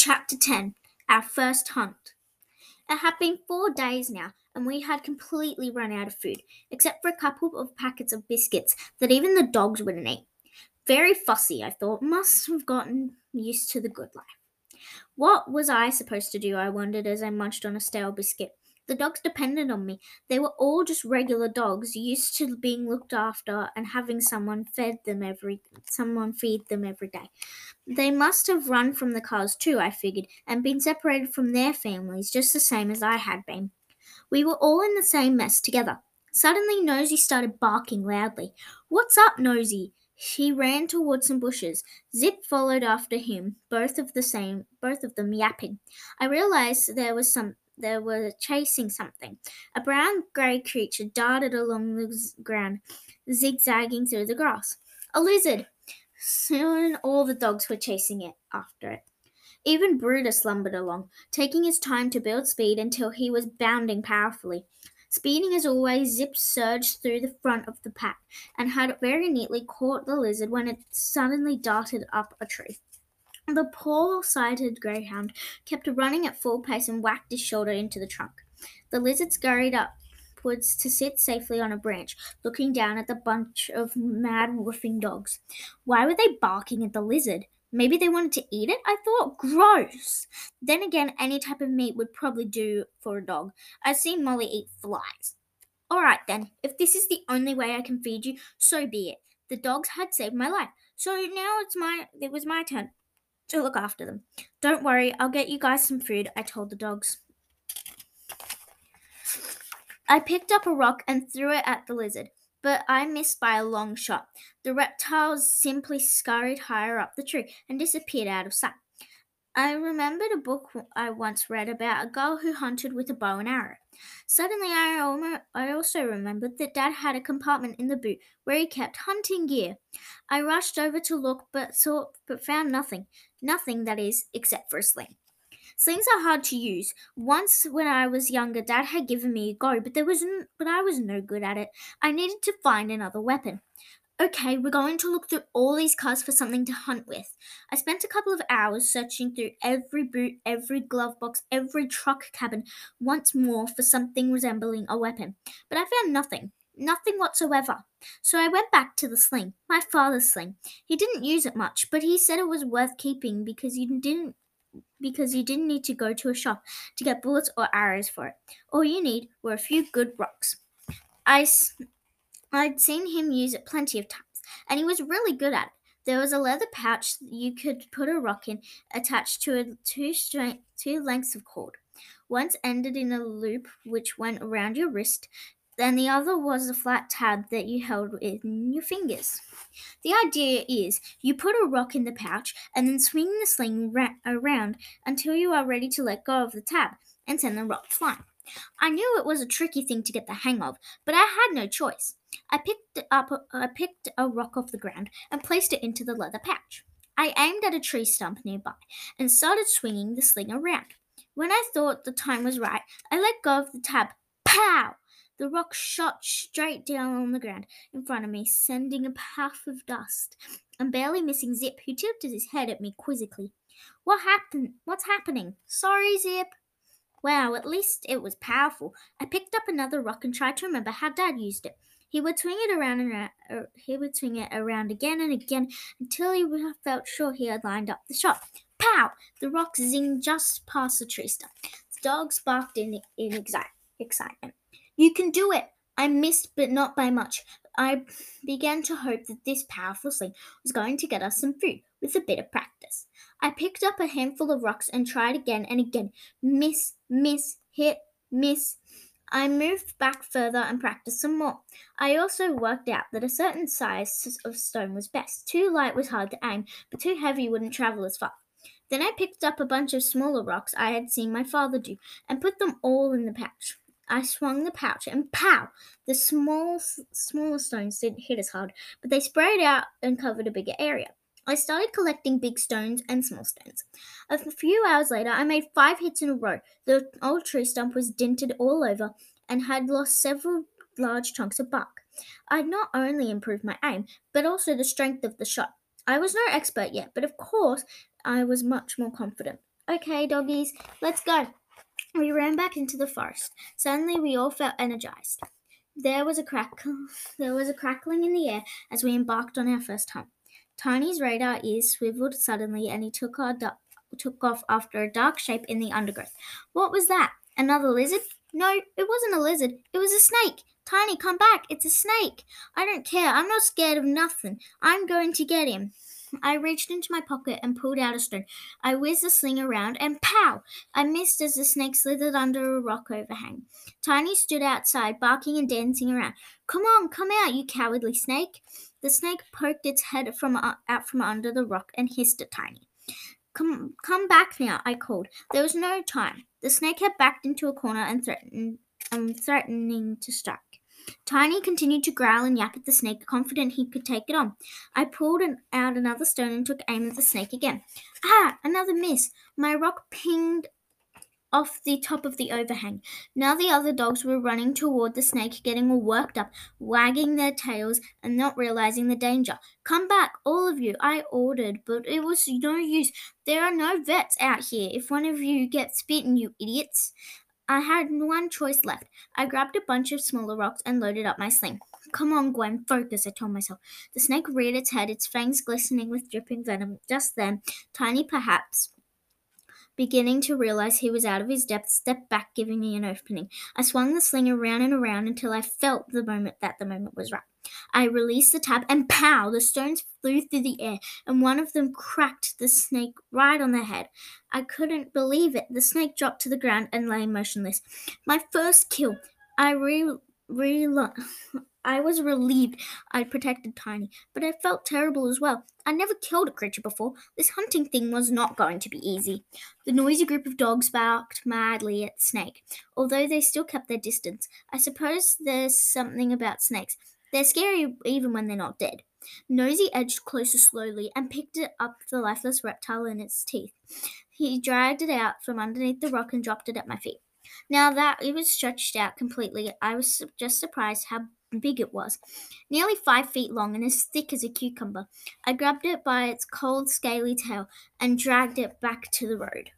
Chapter 10 Our First Hunt. It had been four days now, and we had completely run out of food, except for a couple of packets of biscuits that even the dogs wouldn't eat. Very fussy, I thought, must have gotten used to the good life. What was I supposed to do? I wondered as I munched on a stale biscuit. The dogs depended on me. They were all just regular dogs, used to being looked after and having someone fed them every someone feed them every day. They must have run from the cars too, I figured, and been separated from their families just the same as I had been. We were all in the same mess together. Suddenly Nosy started barking loudly. What's up, Nosy? He ran towards some bushes. Zip followed after him, both of the same both of them yapping. I realized there was some they were chasing something. A brown grey creature darted along the ground, zigzagging through the grass. A lizard! Soon all the dogs were chasing it after it. Even Brutus lumbered along, taking his time to build speed until he was bounding powerfully. Speeding as always, Zip surged through the front of the pack and had very neatly caught the lizard when it suddenly darted up a tree. The poor sighted greyhound kept running at full pace and whacked his shoulder into the trunk. The lizard scurried upwards to sit safely on a branch, looking down at the bunch of mad woofing dogs. Why were they barking at the lizard? Maybe they wanted to eat it? I thought, gross. Then again, any type of meat would probably do for a dog. I've seen Molly eat flies. All right then, if this is the only way I can feed you, so be it. The dogs had saved my life, so now it's my it was my turn to look after them. Don't worry, I'll get you guys some food, I told the dogs. I picked up a rock and threw it at the lizard, but I missed by a long shot. The reptile simply scurried higher up the tree and disappeared out of sight. I remembered a book I once read about a girl who hunted with a bow and arrow. Suddenly, I, almost, I also remembered that Dad had a compartment in the boot where he kept hunting gear. I rushed over to look, but saw, but found nothing. Nothing, that is, except for a sling. Slings are hard to use. Once, when I was younger, Dad had given me a go, but there was, n- but I was no good at it. I needed to find another weapon. Okay, we're going to look through all these cars for something to hunt with. I spent a couple of hours searching through every boot, every glove box, every truck cabin once more for something resembling a weapon, but I found nothing. Nothing whatsoever. So I went back to the sling, my father's sling. He didn't use it much, but he said it was worth keeping because you didn't because you didn't need to go to a shop to get bullets or arrows for it. All you need were a few good rocks. I I'd seen him use it plenty of times, and he was really good at it. There was a leather pouch you could put a rock in, attached to a two two lengths of cord. Once ended in a loop which went around your wrist, then the other was a flat tab that you held in your fingers. The idea is you put a rock in the pouch and then swing the sling ra- around until you are ready to let go of the tab and send the rock flying. I knew it was a tricky thing to get the hang of, but I had no choice. I picked up I picked a rock off the ground and placed it into the leather pouch. I aimed at a tree stump nearby and started swinging the sling around. When I thought the time was right, I let go of the tab. Pow! The rock shot straight down on the ground in front of me, sending a puff of dust, and barely missing Zip, who tilted his head at me quizzically. What happened? What's happening? Sorry, Zip. Wow, at least it was powerful. I picked up another rock and tried to remember how Dad used it. He would swing it around and around, uh, he would swing it around again and again until he felt sure he had lined up the shot. Pow! The rock zinged just past the tree stump. The dogs barked in, in excitement. You can do it! I missed, but not by much. I began to hope that this powerful sling was going to get us some food with a bit of practice. I picked up a handful of rocks and tried again and again. Miss, miss, hit, miss. I moved back further and practiced some more. I also worked out that a certain size of stone was best. Too light was hard to aim, but too heavy wouldn't travel as far. Then I picked up a bunch of smaller rocks I had seen my father do and put them all in the pouch. I swung the pouch and pow! The small, smaller stones didn't hit as hard, but they sprayed out and covered a bigger area. I started collecting big stones and small stones. A few hours later, I made five hits in a row. The old tree stump was dinted all over and had lost several large chunks of bark. I'd not only improved my aim, but also the strength of the shot. I was no expert yet, but of course I was much more confident. Okay, doggies, let's go. We ran back into the forest. Suddenly, we all felt energized. There was a crack. There was a crackling in the air as we embarked on our first hunt. Tiny's radar ears swiveled suddenly, and he took, du- took off after a dark shape in the undergrowth. What was that? Another lizard? No, it wasn't a lizard. It was a snake. Tiny, come back. It's a snake. I don't care. I'm not scared of nothing. I'm going to get him. I reached into my pocket and pulled out a stone. I whizzed the sling around and pow! I missed as the snake slithered under a rock overhang. Tiny stood outside, barking and dancing around. Come on, come out, you cowardly snake! The snake poked its head from uh, out from under the rock and hissed at Tiny. Come, come back now! I called. There was no time. The snake had backed into a corner and threatened, um, threatening to strike. Tiny continued to growl and yap at the snake, confident he could take it on. I pulled an, out another stone and took aim at the snake again. Ah, another miss. My rock pinged off the top of the overhang. Now the other dogs were running toward the snake, getting all worked up, wagging their tails and not realizing the danger. Come back, all of you, I ordered, but it was no use. There are no vets out here. If one of you gets bitten, you idiots. I had one choice left. I grabbed a bunch of smaller rocks and loaded up my sling. Come on, Gwen, focus, I told myself. The snake reared its head, its fangs glistening with dripping venom. Just then, Tiny, perhaps beginning to realize he was out of his depth, stepped back, giving me an opening. I swung the sling around and around until I felt the moment that the moment was right. I released the tab, and pow! The stones flew through the air, and one of them cracked the snake right on the head. I couldn't believe it. The snake dropped to the ground and lay motionless. My first kill. I re, re I was relieved I'd protected Tiny, but I felt terrible as well. I never killed a creature before. This hunting thing was not going to be easy. The noisy group of dogs barked madly at snake, although they still kept their distance. I suppose there's something about snakes. They're scary even when they're not dead. Nosy edged closer slowly and picked up the lifeless reptile in its teeth. He dragged it out from underneath the rock and dropped it at my feet. Now that it was stretched out completely, I was just surprised how big it was. Nearly five feet long and as thick as a cucumber. I grabbed it by its cold, scaly tail and dragged it back to the road.